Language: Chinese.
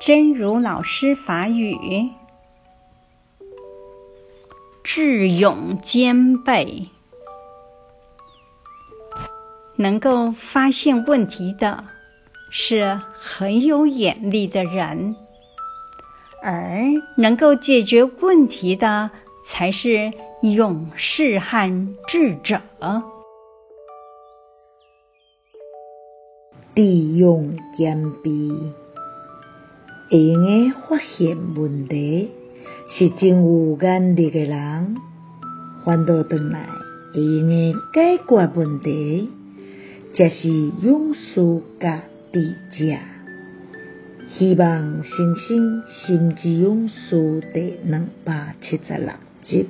真如老师法语，智勇兼备，能够发现问题的是很有眼力的人，而能够解决问题的才是勇士和智者。智勇兼备，会用诶发现问题，是真有眼力诶人；反倒转来，会用诶解决问题，才是勇士甲智者。希望新生心之勇士第两百七十六集。